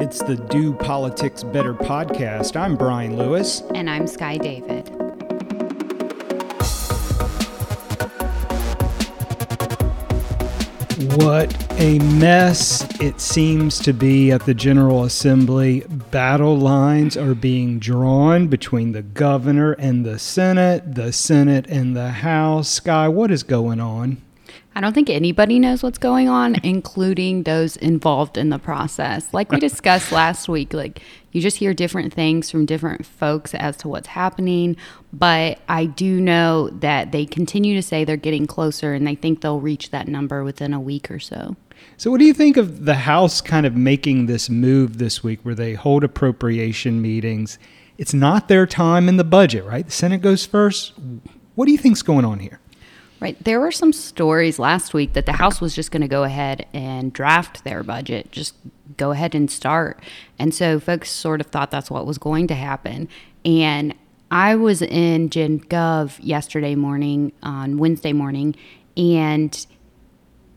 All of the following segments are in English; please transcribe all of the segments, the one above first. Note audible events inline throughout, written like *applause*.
It's the Do Politics Better podcast. I'm Brian Lewis. And I'm Sky David. What a mess it seems to be at the General Assembly. Battle lines are being drawn between the governor and the Senate, the Senate and the House. Sky, what is going on? I don't think anybody knows what's going on, *laughs* including those involved in the process. Like we discussed last week, like you just hear different things from different folks as to what's happening. But I do know that they continue to say they're getting closer and they think they'll reach that number within a week or so. So, what do you think of the House kind of making this move this week where they hold appropriation meetings? It's not their time in the budget, right? The Senate goes first. What do you think's going on here? Right. There were some stories last week that the House was just going to go ahead and draft their budget, just go ahead and start. And so folks sort of thought that's what was going to happen. And I was in Gen Gov yesterday morning, on Wednesday morning, and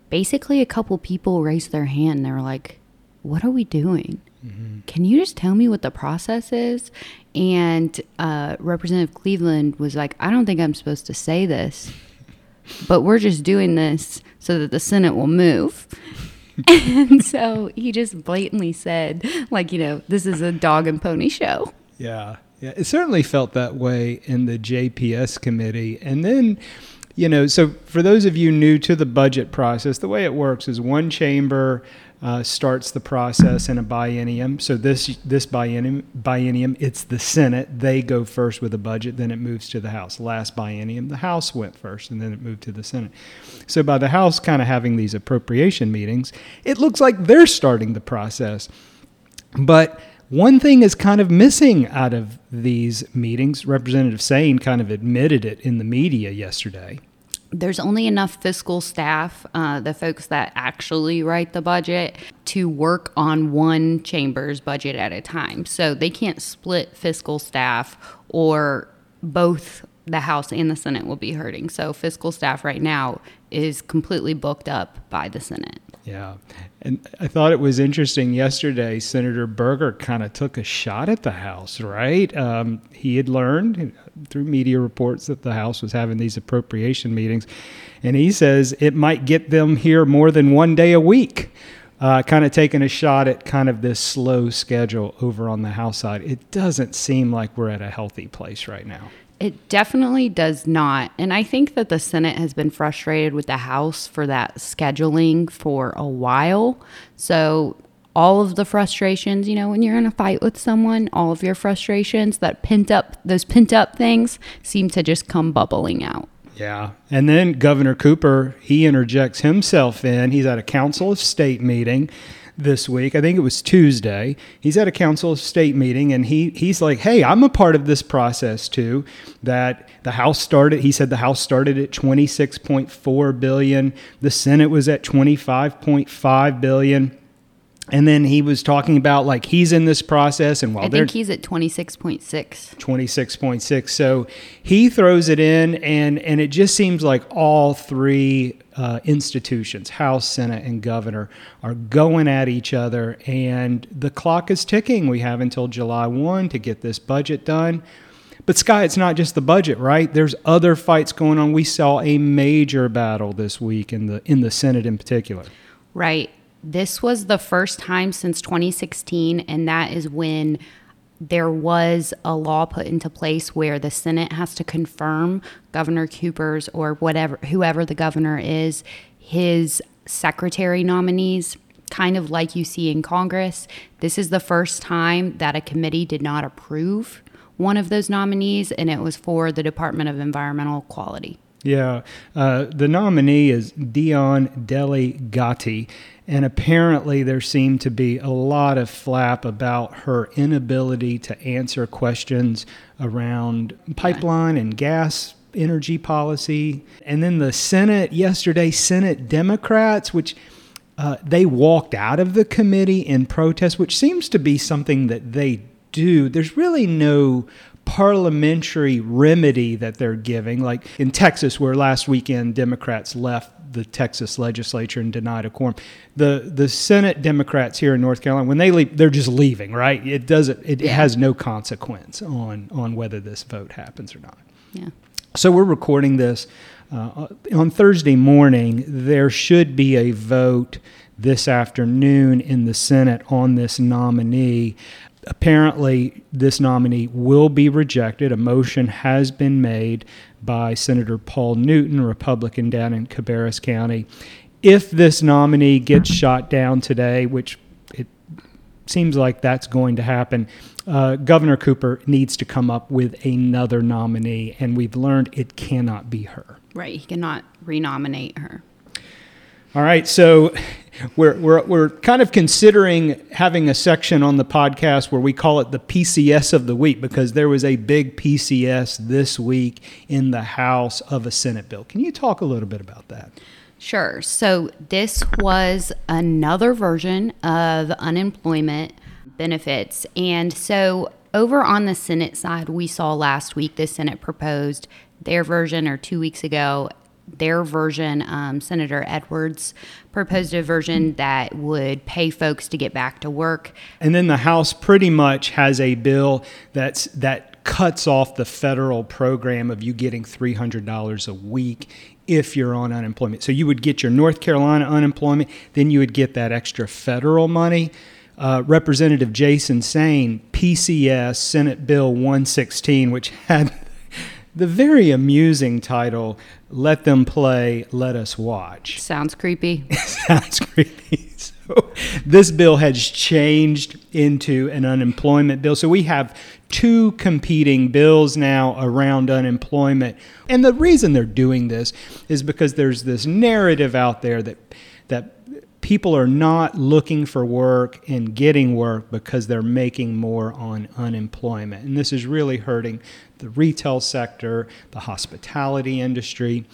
basically a couple people raised their hand. They were like, What are we doing? Mm-hmm. Can you just tell me what the process is? And uh, Representative Cleveland was like, I don't think I'm supposed to say this but we're just doing this so that the Senate will move. *laughs* and so he just blatantly said, like, you know, this is a dog and pony show. Yeah. Yeah. It certainly felt that way in the JPS committee. And then, you know, so for those of you new to the budget process, the way it works is one chamber uh, starts the process in a biennium. So this this biennium, biennium, it's the Senate. They go first with a budget, then it moves to the House. Last biennium, the House went first, and then it moved to the Senate. So by the House kind of having these appropriation meetings, it looks like they're starting the process. But one thing is kind of missing out of these meetings. Representative Saine kind of admitted it in the media yesterday there's only enough fiscal staff, uh, the folks that actually write the budget, to work on one chamber's budget at a time. So they can't split fiscal staff, or both the House and the Senate will be hurting. So fiscal staff right now is completely booked up by the Senate. Yeah. And I thought it was interesting yesterday, Senator Berger kind of took a shot at the House, right? Um, he had learned through media reports that the House was having these appropriation meetings. And he says it might get them here more than one day a week. Uh, kind of taking a shot at kind of this slow schedule over on the House side. It doesn't seem like we're at a healthy place right now. It definitely does not. And I think that the Senate has been frustrated with the House for that scheduling for a while. So, all of the frustrations, you know, when you're in a fight with someone, all of your frustrations, that pent up, those pent up things seem to just come bubbling out. Yeah. And then Governor Cooper, he interjects himself in. He's at a Council of State meeting this week. I think it was Tuesday. He's at a council of state meeting and he he's like, "Hey, I'm a part of this process too." That the House started, he said the House started at 26.4 billion, the Senate was at 25.5 billion. And then he was talking about like he's in this process, and while I think he's at twenty six point six. Twenty six point six. So he throws it in, and and it just seems like all three uh, institutions, House, Senate, and Governor, are going at each other, and the clock is ticking. We have until July one to get this budget done. But Sky, it's not just the budget, right? There's other fights going on. We saw a major battle this week in the in the Senate in particular. Right. This was the first time since 2016, and that is when there was a law put into place where the Senate has to confirm Governor Cooper's or whatever, whoever the governor is, his secretary nominees, kind of like you see in Congress. This is the first time that a committee did not approve one of those nominees, and it was for the Department of Environmental Quality. Yeah, uh, the nominee is Dionne Delli-Gatti, and apparently there seemed to be a lot of flap about her inability to answer questions around pipeline and gas energy policy. And then the Senate yesterday, Senate Democrats, which uh, they walked out of the committee in protest, which seems to be something that they do. There's really no parliamentary remedy that they're giving. Like in Texas, where last weekend Democrats left the Texas legislature and denied a quorum. The the Senate Democrats here in North Carolina, when they leave, they're just leaving, right? It doesn't. It, it Yeah. has no consequence on on whether this vote happens or not. Yeah. So we're recording this uh, on Thursday morning. There should be a vote this afternoon in the Senate on this nominee. Apparently, this nominee will be rejected. A motion has been made by Senator Paul Newton, Republican down in Cabarrus County. If this nominee gets shot down today, which it seems like that's going to happen. Uh, Governor Cooper needs to come up with another nominee, and we've learned it cannot be her. Right. He cannot renominate her. All right, so we're, we're, we're kind of considering having a section on the podcast where we call it the PCS of the week because there was a big PCS this week in the House of a Senate bill. Can you talk a little bit about that? Sure. So this was another version of unemployment benefits. And so over on the Senate side, we saw last week the Senate proposed their version, or two weeks ago, their version. Um, Senator Edwards proposed a version that would pay folks to get back to work. And then the House pretty much has a bill that's that cuts off the federal program of you getting $300 a week if you're on unemployment. So you would get your North Carolina unemployment, then you would get that extra federal money. Uh, Representative Jason Saine, PCS Senate Bill 116, which had the very amusing title, Let Them Play, Let Us Watch *laughs* Sounds creepy. sounds creepy. *laughs* So this bill has changed into an unemployment bill. So we have two competing bills now around unemployment. And the reason they're doing this is because there's this narrative out there that that people are not looking for work and getting work because they're making more on unemployment. And this is really hurting the retail sector, the hospitality industry.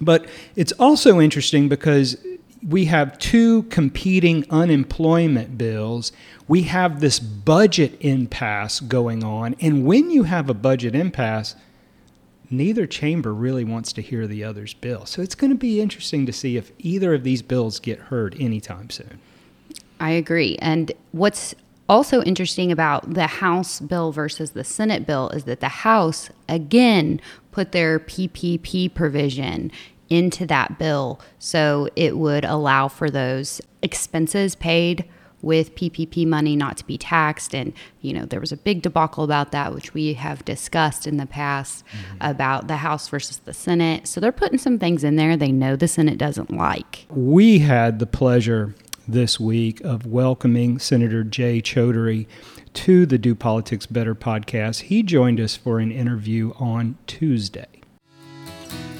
But it's also interesting because we have two competing unemployment bills. We have this budget impasse going on. And when you have a budget impasse, neither chamber really wants to hear the other's bill. So it's going to be interesting to see if either of these bills get heard anytime soon. I agree. And what's also interesting about the House bill versus the Senate bill is that the House, again, put their PPP provision into that bill. So it would allow for those expenses paid with PPP money not to be taxed. And, you know, there was a big debacle about that, which we have discussed in the past mm-hmm. about the House versus the Senate. So they're putting some things in there they know the Senate doesn't like. We had the pleasure this week of welcoming Senator Jay Chaudhuri to the Do Politics Better podcast. He joined us for an interview on Tuesday.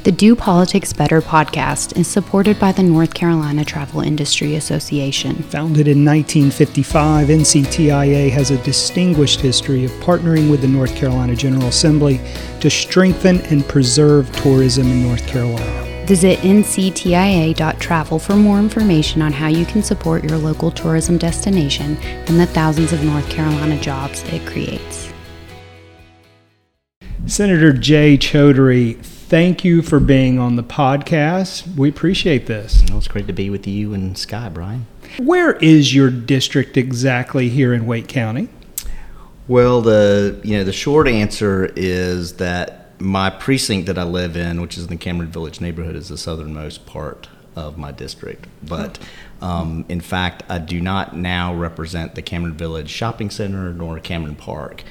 The Do Politics Better podcast is supported by the North Carolina Travel Industry Association. Founded in 1955, NCTIA has a distinguished history of partnering with the North Carolina General Assembly to strengthen and preserve tourism in North Carolina. Visit nctia.travel for more information on how you can support your local tourism destination and the thousands of North Carolina jobs it creates. Senator Jay Chaudhuri, thank you for being on the podcast. We appreciate this. Well, it's great to be with you and Sky, Brian. Where is your district exactly here in Wake County? Well, the you know the short answer is that my precinct that I live in, which is in the Cameron Village neighborhood, is the southernmost part of my district. But um, in fact, I do not now represent the Cameron Village Shopping Center nor Cameron Park.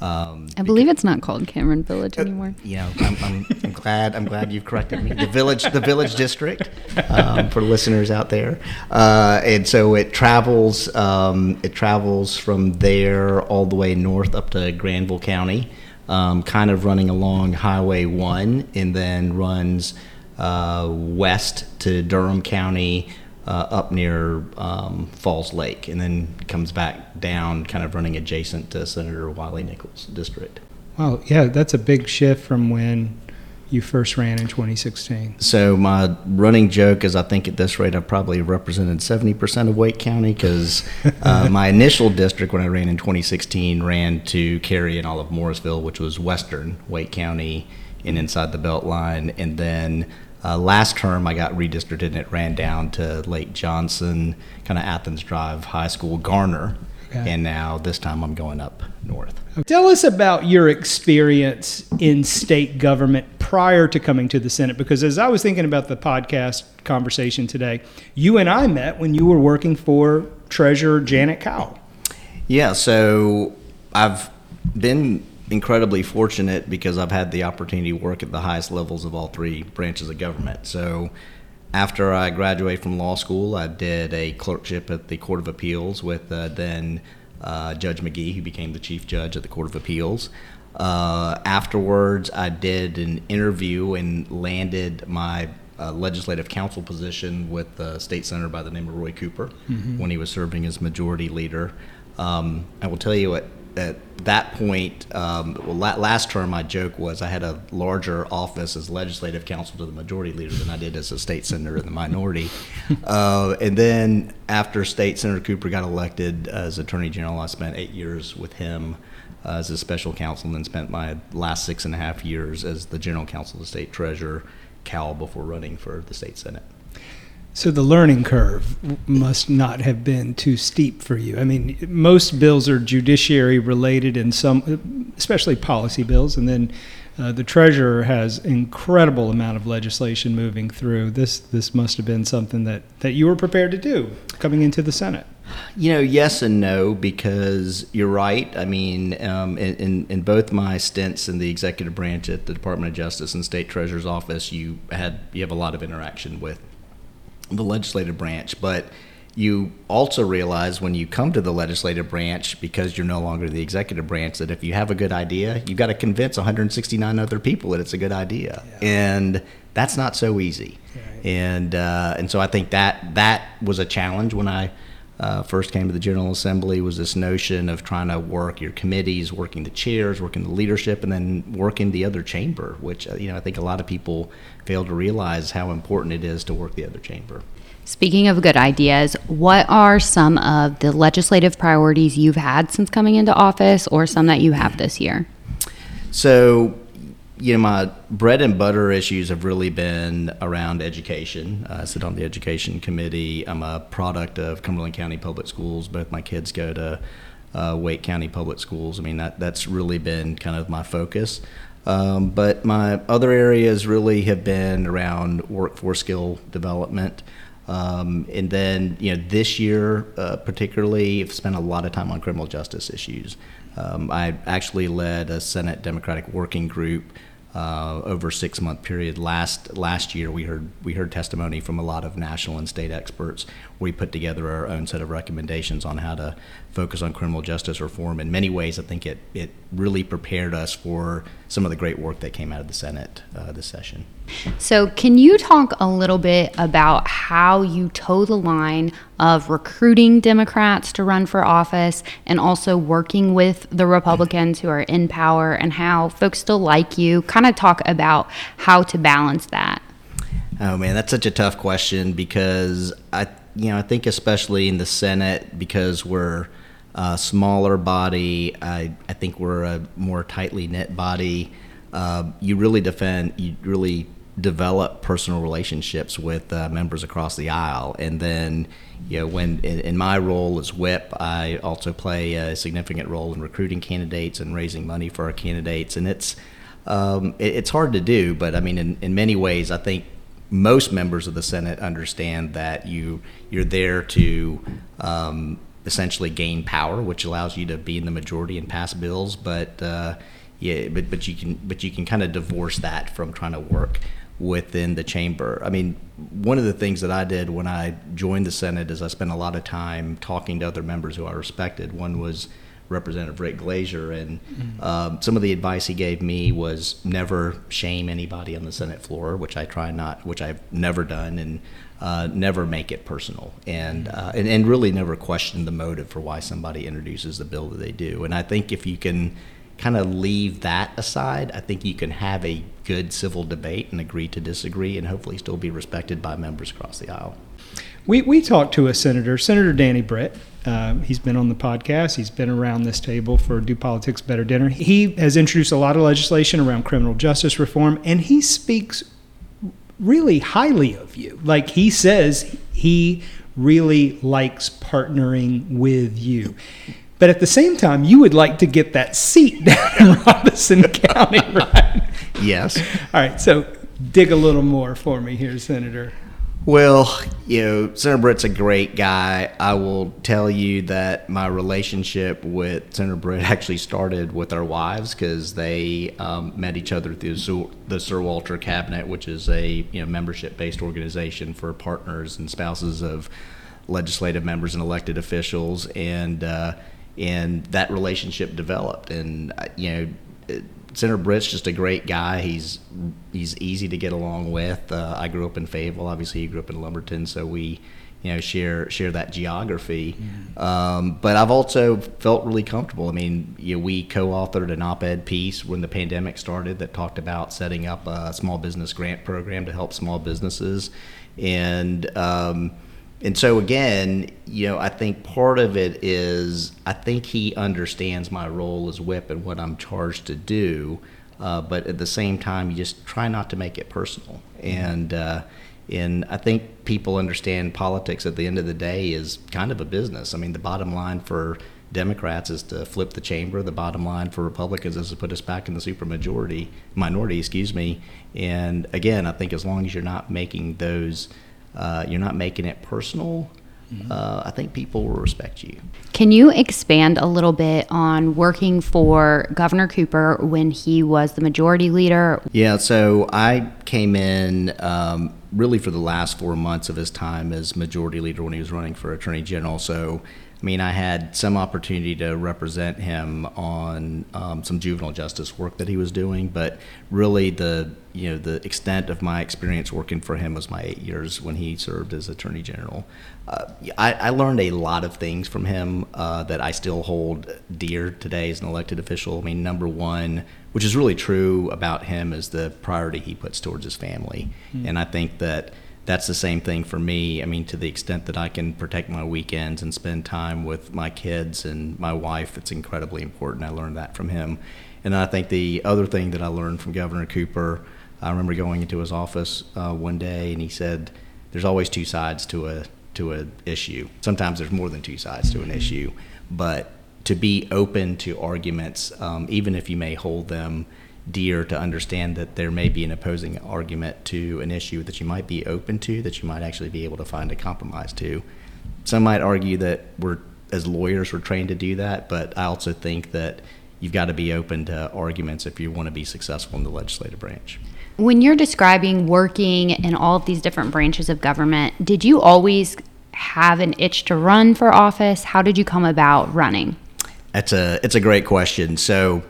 Um, I believe it's not called Cameron Village anymore. you know, I'm, I'm, I'm glad. I'm glad you've corrected me. The village, the village district, um, for listeners out there, uh, and so it travels. Um, it travels from there all the way north up to Granville County, um, kind of running along Highway One, and then runs uh, west to Durham County. Uh, up near um, Falls Lake, and then comes back down, kind of running adjacent to Senator Wiley Nickel's district. Wow, yeah, that's a big shift from when you first ran in 2016. So my running joke is, I think at this rate, I probably represented 70% of Wake County because uh, *laughs* my initial district when I ran in 2016 ran to Cary and all of Morrisville, which was western Wake County and inside the Belt Line, and then Uh, last term, I got redistricted and it ran down to Lake Johnson, kind of Athens Drive High School, Garner. Okay. And now this time I'm going up north. Tell us about your experience in state government prior to coming to the Senate, because as I was thinking about the podcast conversation today, you and I met when you were working for Treasurer Janet Cowell. Yeah, so I've been incredibly fortunate because I've had the opportunity to work at the highest levels of all three branches of government. So after I graduated from law school, I did a clerkship at the Court of Appeals with uh, then uh, Judge McGee, who became the chief judge at the Court of Appeals. Uh, afterwards, I did an interview and landed my uh, legislative counsel position with the state senator by the name of Roy Cooper when he was serving as majority leader. Um, I will tell you at, at that point, um, well, last term, my joke was I had a larger office as legislative counsel to the majority leader than I did as a state senator in the minority. *laughs* uh, and then after State Senator Cooper got elected as Attorney General, I spent eight years with him uh, as a special counsel and then spent my last six and a half years as the general counsel of the state treasurer, Cal, before running for the state senate. So the learning curve must not have been too steep for you. I mean, most bills are judiciary related, and some, especially policy bills, and then uh, the treasurer has incredible amount of legislation moving through. This this must have been something that that you were prepared to do coming into the Senate. You know, yes and no, because you're right. I mean, um, in, in, in both my stints in the executive branch at the Department of Justice and State Treasurer's Office, you had you have a lot of interaction with the legislative branch, but you also realize when you come to the legislative branch because you're no longer the executive branch that if you have a good idea you've got to convince 169 other people that it's a good idea. And that's not so easy. Right. and uh, and so I think that that was a challenge when I uh, first came to the General Assembly was this notion of trying to work your committees, working the chairs, working the leadership, and then working the other chamber, which uh, you know I think a lot of people fail to realize how important it is to work the other chamber. Speaking of good ideas, what are some of the legislative priorities you've had since coming into office or some that you have this year? So, you know, my bread and butter issues have really been around education. I sit on the education committee. I'm a product of Cumberland County Public Schools. Both my kids go to uh, Wake County Public Schools. I mean, that, that's really been kind of my focus. Um, but my other areas really have been around workforce skill development. Um, and then, you know, this year uh, particularly, I've spent a lot of time on criminal justice issues. Um, I actually led a Senate Democratic Working Group uh, over six month period. Last last year, we heard we heard testimony from a lot of national and state experts. We put together our own set of recommendations on how to focus on criminal justice reform. In many ways, I think it it really prepared us for some of the great work that came out of the Senate uh, this session. So, can you talk a little bit about how you toe the line of recruiting Democrats to run for office and also working with the Republicans who are in power and how folks still like you? Kind of talk about how to balance that. Oh man, that's such a tough question because I, you know, I think especially in the Senate because we're a smaller body. I, I think we're a more tightly knit body. Uh, you really defend, you really develop personal relationships with uh, members across the aisle, and then you know when in, in my role as whip, I also play a significant role in recruiting candidates and raising money for our candidates, and it's um, it, it's hard to do, but I mean, in, in many ways, I think most members of the Senate understand that you you're there to um, essentially gain power, which allows you to be in the majority and pass bills. But uh, yeah, but but you can but you can kind of divorce that from trying to work within the chamber. I mean, one of the things that I did when I joined the Senate is I spent a lot of time talking to other members who I respected. One was Representative Rick Glazier, and um, some of the advice he gave me was never shame anybody on the Senate floor, which I try not, which I've never done, and uh, never make it personal, and, uh, and and really never question the motive for why somebody introduces the bill that they do. And I think if you can kind of leave that aside, I think you can have a good civil debate and agree to disagree, and hopefully still be respected by members across the aisle. We, we talked to a senator, Senator Danny Britt. Um, he's been on the podcast. He's been around this table for Do Politics Better Dinner. He has introduced a lot of legislation around criminal justice reform, and he speaks really highly of you. Like he says he really likes partnering with you. But at the same time, you would like to get that seat *laughs* down in Robeson *laughs* County, right? Yes. All right, so dig a little more for me here, Senator. Well, you know, Senator Britt's a great guy. I will tell you that my relationship with Senator Britt *laughs* actually started with our wives because they um, met each other through the Sir Walter Cabinet, which is a you know membership-based organization for partners and spouses of legislative members and elected officials, and uh, and that relationship developed. And uh, you know, Senator Britt's just a great guy. He's he's easy to get along with. Uh, I grew up in Fayetteville. Obviously, he grew up in Lumberton, so we you know share share that geography. Mm. Um, but I've also felt really comfortable. I mean, you know, we co-authored an op-ed piece when the pandemic started that talked about setting up a small business grant program to help small businesses, and um, and so again, you know, I think part of it is I think he understands my role as whip and what I'm charged to do, uh, but at the same time, you just try not to make it personal. And uh, and I think people understand politics at the end of the day is kind of a business. I mean, the bottom line for Democrats is to flip the chamber. The bottom line for Republicans is to put us back in the supermajority minority, excuse me. And again, I think as long as you're not making those uh, you're not making it personal, mm-hmm. uh, I think people will respect you. Can you expand a little bit on working for Governor Cooper when he was the majority leader? Yeah, so I came in um, really for the last four months of his time as majority leader when he was running for attorney general. So I mean, I had some opportunity to represent him on um, some juvenile justice work that he was doing, but really the you know the extent of my experience working for him was my eight years when he served as attorney general. Uh, I, I, learned a lot of things from him uh, that I still hold dear today as an elected official. I mean, number one, which is really true about him, is the priority he puts towards his family, mm-hmm. and I think that that's the same thing for me. I mean, to the extent that I can protect my weekends and spend time with my kids and my wife, it's incredibly important. I learned that from him. And I think the other thing that I learned from Governor Cooper, I remember going into his office uh, one day and he said, "There's always two sides to a to an issue. Sometimes there's more than two sides to an issue, but to be open to arguments, um, even if you may hold them." Dear to understand that there may be an opposing argument to an issue that you might be open to, that you might actually be able to find a compromise to. Some might argue that we're, as lawyers, we're trained to do that, but I also think that you've got to be open to arguments if you want to be successful in the legislative branch. When you're describing working in all of these different branches of government, did you always have an itch to run for office? How did you come about running? That's a it's a great question. So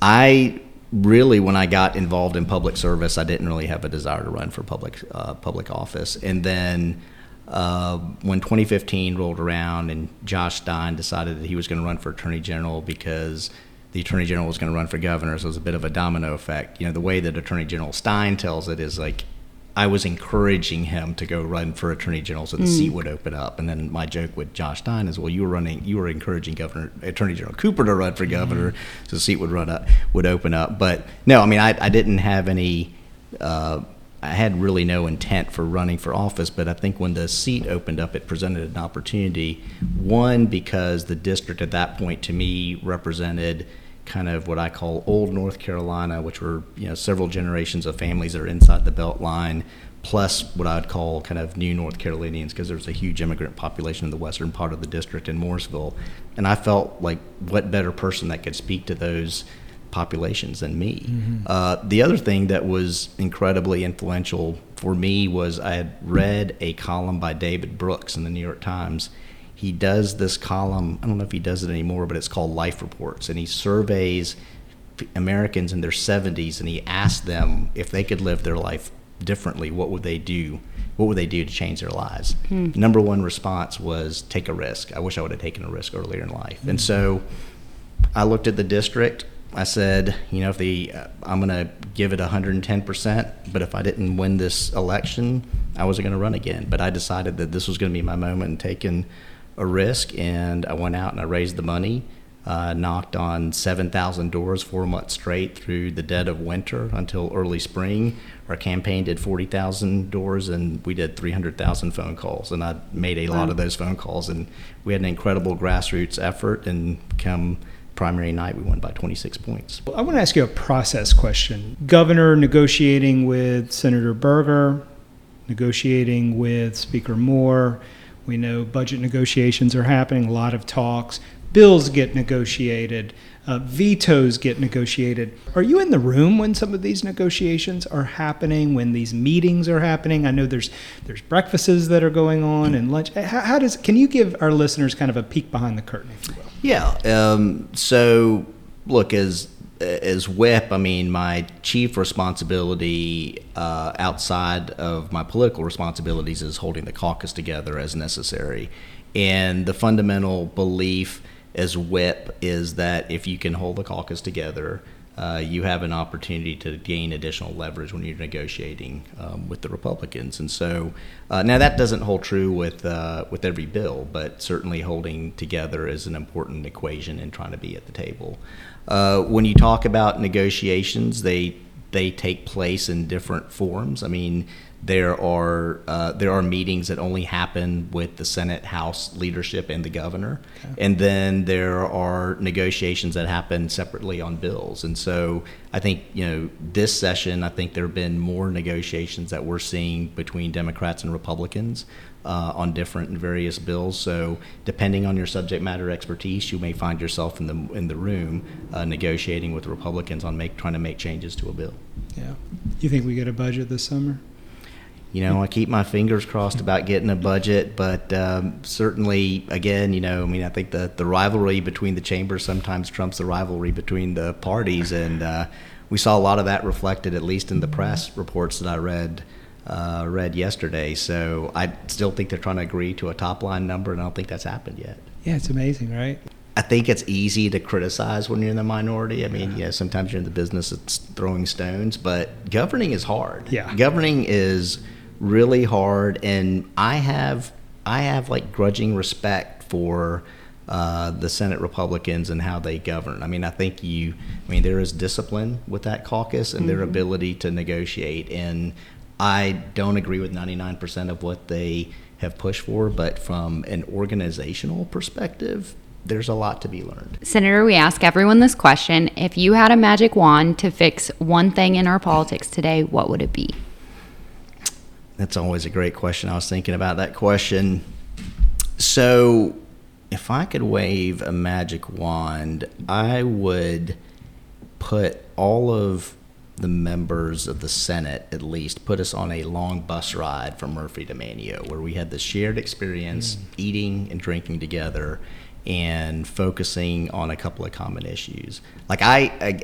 I really, when I got involved in public service, I didn't really have a desire to run for public uh, public office. And then uh, when 2015 rolled around, and Josh Stein decided that he was going to run for attorney general because the attorney general was going to run for governor, so it was a bit of a domino effect. You know, the way that Attorney General Stein tells it is like I was encouraging him to go run for attorney general so the mm. seat would open up. And then my joke with Josh Stein is, well, you were running, you were encouraging Governor Attorney General Cooper to run for mm-hmm. governor, mm. so the seat would run up, would open up. But no, I mean, I, I didn't have any. Uh, I had really no intent for running for office, but I think when the seat opened up, it presented an opportunity. One, because the district at that point to me represented kind of what I call old North Carolina, which were you know several generations of families that are inside the belt line, plus what I'd call kind of new North Carolinians, because there's a huge immigrant population in the western part of the district in Morrisville, and I felt like what better person that could speak to those populations than me. Mm-hmm. Uh, the other thing that was incredibly influential for me was I had read a column by David Brooks in the New York Times he does this column. I don't know if he does it anymore, but it's called Life Reports, and he surveys Americans in their 70s, and he asks them if they could live their life differently, what would they do? What would they do to change their lives? Hmm. Number one response was take a risk. I wish I would have taken a risk earlier in life. Hmm. And so I looked at the district. I said, you know, if the uh, I'm going to give it 110 percent, but if I didn't win this election, I wasn't going to run again. But I decided that this was going to be my moment and taking a risk, and I went out and I raised the money. uh, knocked on 7,000 doors four months straight through the dead of winter until early spring. Our campaign did 40,000 doors and we did 300,000 phone calls. And I made a lot of those phone calls. And we had an incredible grassroots effort. And come primary night, we won by 26 points. I want to ask you a process question. Governor negotiating with Senator Berger, negotiating with Speaker Moore. We know budget negotiations are happening, a lot of talks bills get negotiated, uh, vetoes get negotiated. Are you in the room when some of these negotiations are happening? When these meetings are happening? I know there's there's breakfasts that are going on and lunch. How, how does can you give our listeners kind of a peek behind the curtain, if you will? Yeah. Um, so look as as whip, I mean, my chief responsibility uh, outside of my political responsibilities is holding the caucus together as necessary. And the fundamental belief as whip is that if you can hold the caucus together, uh, you have an opportunity to gain additional leverage when you're negotiating um, with the Republicans. And so uh, now that doesn't hold true with uh, with every bill, but certainly holding together is an important equation in trying to be at the table. Uh, when you talk about negotiations, they they take place in different forms. I mean, there are uh, there are meetings that only happen with the Senate, House leadership, and the governor, okay. and then there are negotiations that happen separately on bills. And so I think you know this session, I think there have been more negotiations that we're seeing between Democrats and Republicans uh, on different and various bills. So depending on your subject matter expertise, you may find yourself in the in the room uh, negotiating with Republicans on make trying to make changes to a bill. Yeah, you think we get a budget this summer? You know, I keep my fingers crossed about getting a budget, but um, certainly, again, you know, I mean, I think the, the rivalry between the chambers sometimes trumps the rivalry between the parties, and uh, we saw a lot of that reflected, at least in the press reports that I read uh, read yesterday. So I still think they're trying to agree to a top line number, and I don't think that's happened yet. Yeah, it's amazing, right? I think it's easy to criticize when you're in the minority. I mean, yeah, sometimes you're in the business of throwing stones, but governing is hard. Yeah. Governing is really hard, and I have I have like grudging respect for uh, the Senate Republicans and how they govern. I mean, I think you, I mean, there is discipline with that caucus and mm-hmm. their ability to negotiate, and I don't agree with 99% of what they have pushed for, but from an organizational perspective, there's a lot to be learned. Senator, we ask everyone this question. If you had a magic wand to fix one thing in our politics today, what would it be? That's always a great question. I was thinking about that question. So, if I could wave a magic wand, I would put all of the members of the Senate, at least, put us on a long bus ride from Murphy to Manteo, where we had the shared experience mm. eating and drinking together and focusing on a couple of common issues. Like, I, I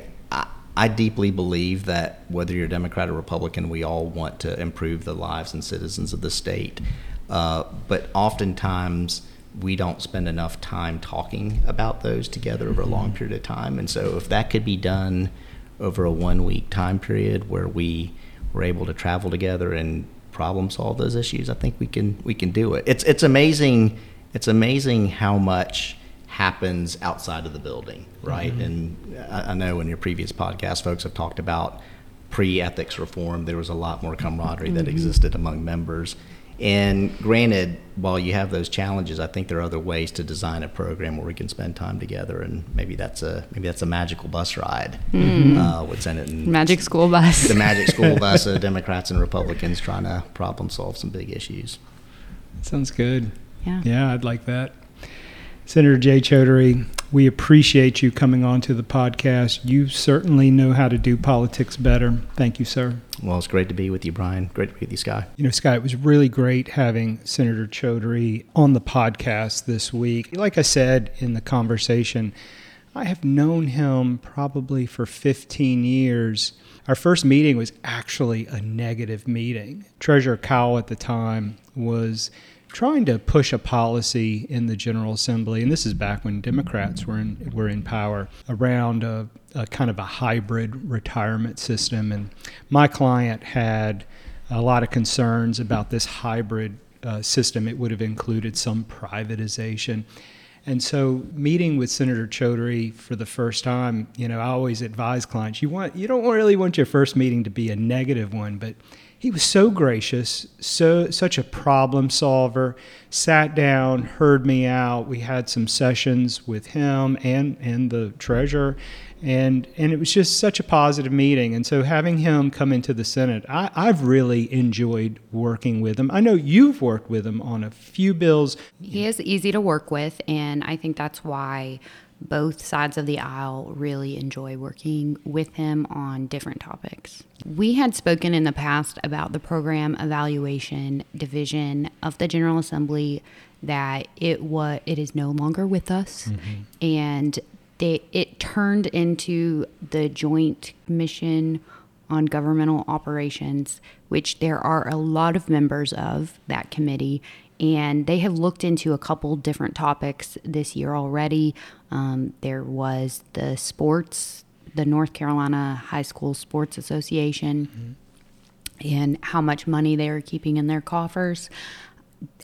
I deeply believe that whether you're Democrat or Republican, we all want to improve the lives and citizens of the state. Uh, but oftentimes, we don't spend enough time talking about those together over a long period of time. And so, if that could be done over a one week time period where we were able to travel together and problem solve those issues, I think we can we can do it. It's it's amazing. It's amazing how much happens outside of the building, right? Mm-hmm. And I, I, know in your previous podcast, folks have talked about pre ethics reform. There was a lot more camaraderie mm-hmm. that existed among members. And granted, while you have those challenges, I think there are other ways to design a program where we can spend time together, and maybe that's a maybe that's a magical bus ride mm-hmm. uh, with Senate and magic school bus, the magic school *laughs* bus of Democrats and Republicans trying to problem solve some big issues. Sounds good. Yeah, yeah, I'd like that. Senator Jay Chaudhuri, we appreciate you coming on to the podcast. You certainly know how to do politics better. Thank you, sir. Well, it's great to be with you, Brian. Great to be with you, Sky. You know, Sky, it was really great having Senator Chaudhuri on the podcast this week. Like I said in the conversation, I have known him probably for 15 years. Our first meeting was actually a negative meeting. Treasurer Cowell at the time was trying to push a policy in the General Assembly, and this is back when Democrats were in were in power, around a, a kind of a hybrid retirement system. And my client had a lot of concerns about this hybrid uh, system. It would have included some privatization. And so, meeting with Senator Chaudhuri for the first time, you know, I always advise clients you want you don't really want your first meeting to be a negative one, but he was so gracious, so such a problem solver. Sat down, heard me out. We had some sessions with him and and the treasurer, and and it was just such a positive meeting. And so having him come into the Senate, I, I've really enjoyed working with him. I know you've worked with him on a few bills. He is easy to work with, and I think that's why both sides of the aisle really enjoy working with him on different topics. We had spoken in the past about the program evaluation division of the General Assembly that it was it is no longer with us mm-hmm. and they, it turned into the Joint Commission on Governmental Operations, which there are a lot of members of that committee. And they have looked into a couple different topics this year already. Um, there was the sports, the North Carolina High School Sports Association, mm-hmm. and how much money they are keeping in their coffers.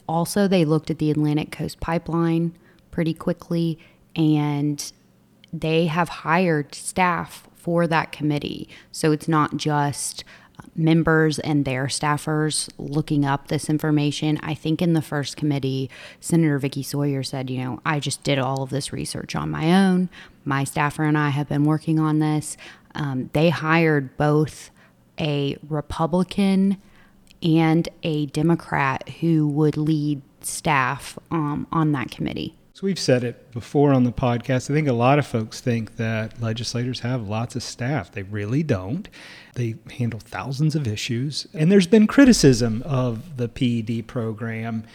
Also, they looked at the Atlantic Coast Pipeline pretty quickly and they have hired staff for that committee. So it's not just members and their staffers looking up this information. I think in the first committee, Senator Vickie Sawyer said, you know, I just did all of this research on my own. My staffer and I have been working on this. Um, they hired both a Republican and a Democrat who would lead staff um, on that committee. So we've said it before on the podcast. I think a lot of folks think that legislators have lots of staff. They really don't. They handle thousands of issues. And there's been criticism of the PED program.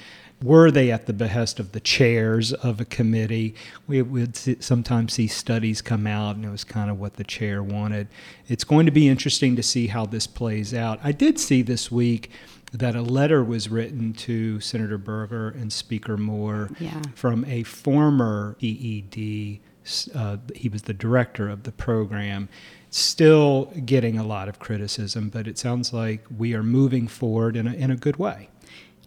Were they at the behest of the chairs of a committee? We would sometimes see studies come out, and it was kind of what the chair wanted. It's going to be interesting to see how this plays out. I did see this week that a letter was written to Senator Berger and Speaker Moore yeah. from a former PED. Uh, he was the director of the program. Still getting a lot of criticism, but it sounds like we are moving forward in a, in a good way.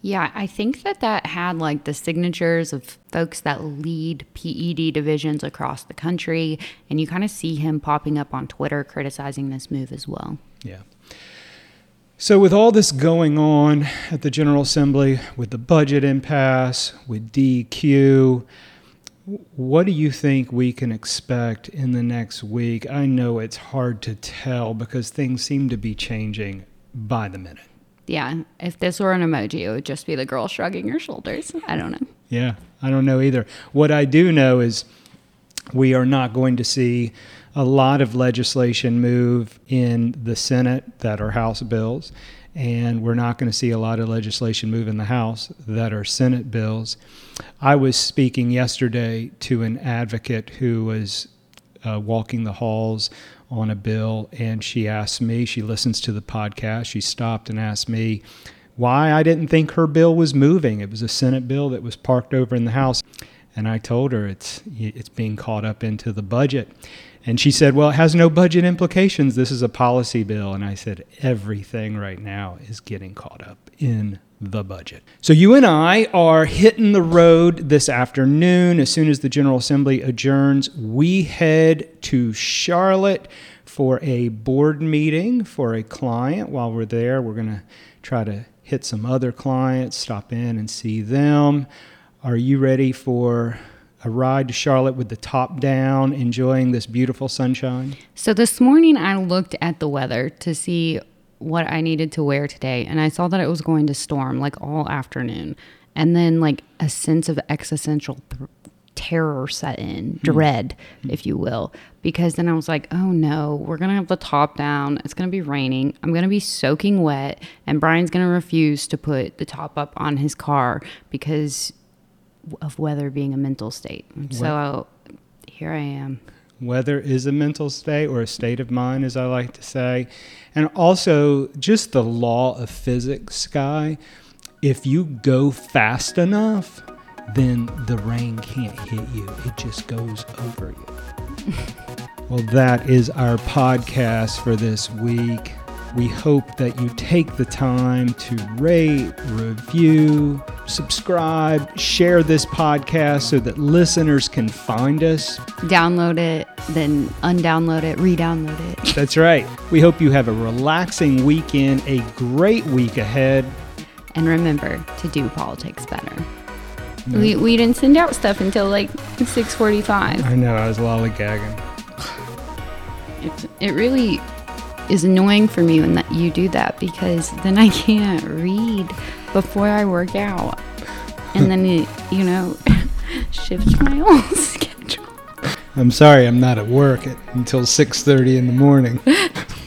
Yeah, I think that that had like the signatures of folks that lead PED divisions across the country, and you kind of see him popping up on Twitter criticizing this move as well. Yeah. So, with all this going on at the General Assembly, with the budget impasse, with DQ, what do you think we can expect in the next week? I know it's hard to tell because things seem to be changing by the minute. Yeah, if this were an emoji, it would just be the girl shrugging her shoulders. I don't know. Yeah, I don't know either. What I do know is we are not going to see a lot of legislation move in the Senate that are House bills, and we're not going to see a lot of legislation move in the House that are Senate bills. I was speaking yesterday to an advocate who was uh, walking the halls on a bill, and she asked me, she listens to the podcast, she stopped and asked me why I didn't think her bill was moving. It was a Senate bill that was parked over in the House. And I told her it's it's being caught up into the budget. And she said, Well, it has no budget implications. This is a policy bill. And I said, Everything right now is getting caught up in the budget. So you and I are hitting the road this afternoon. As soon as the General Assembly adjourns, we head to Charlotte for a board meeting for a client. While we're there, we're going to try to hit some other clients, stop in and see them. Are you ready for a ride to Charlotte with the top down, enjoying this beautiful sunshine? So this morning I looked at the weather to see what I needed to wear today, and I saw that it was going to storm like all afternoon. And then, like, a sense of existential th- terror set in, hmm. dread, mm. if you will, because then I was like, oh no, we're going to have the top down. It's going to be raining. I'm going to be soaking wet, and Brian's going to refuse to put the top up on his car because of weather being a mental state. So here I am. Weather is a mental state or a state of mind, as I like to say. And also, just the law of physics, Sky. If you go fast enough, then the rain can't hit you, it just goes over you. *laughs* well, that is our podcast for this week. We hope that you take the time to rate, review, subscribe, share this podcast so that listeners can find us. Download it, then undownload it, re download it. That's right. We hope you have a relaxing weekend, a great week ahead. And remember to do politics better. We, we didn't send out stuff until like 6:45. I know, I was lollygagging. It, it really is annoying for me when that you do that because then I can't read before I work out, and then it you know shifts my whole schedule. I'm sorry I'm not at work at, until 6:30 in the morning. *laughs*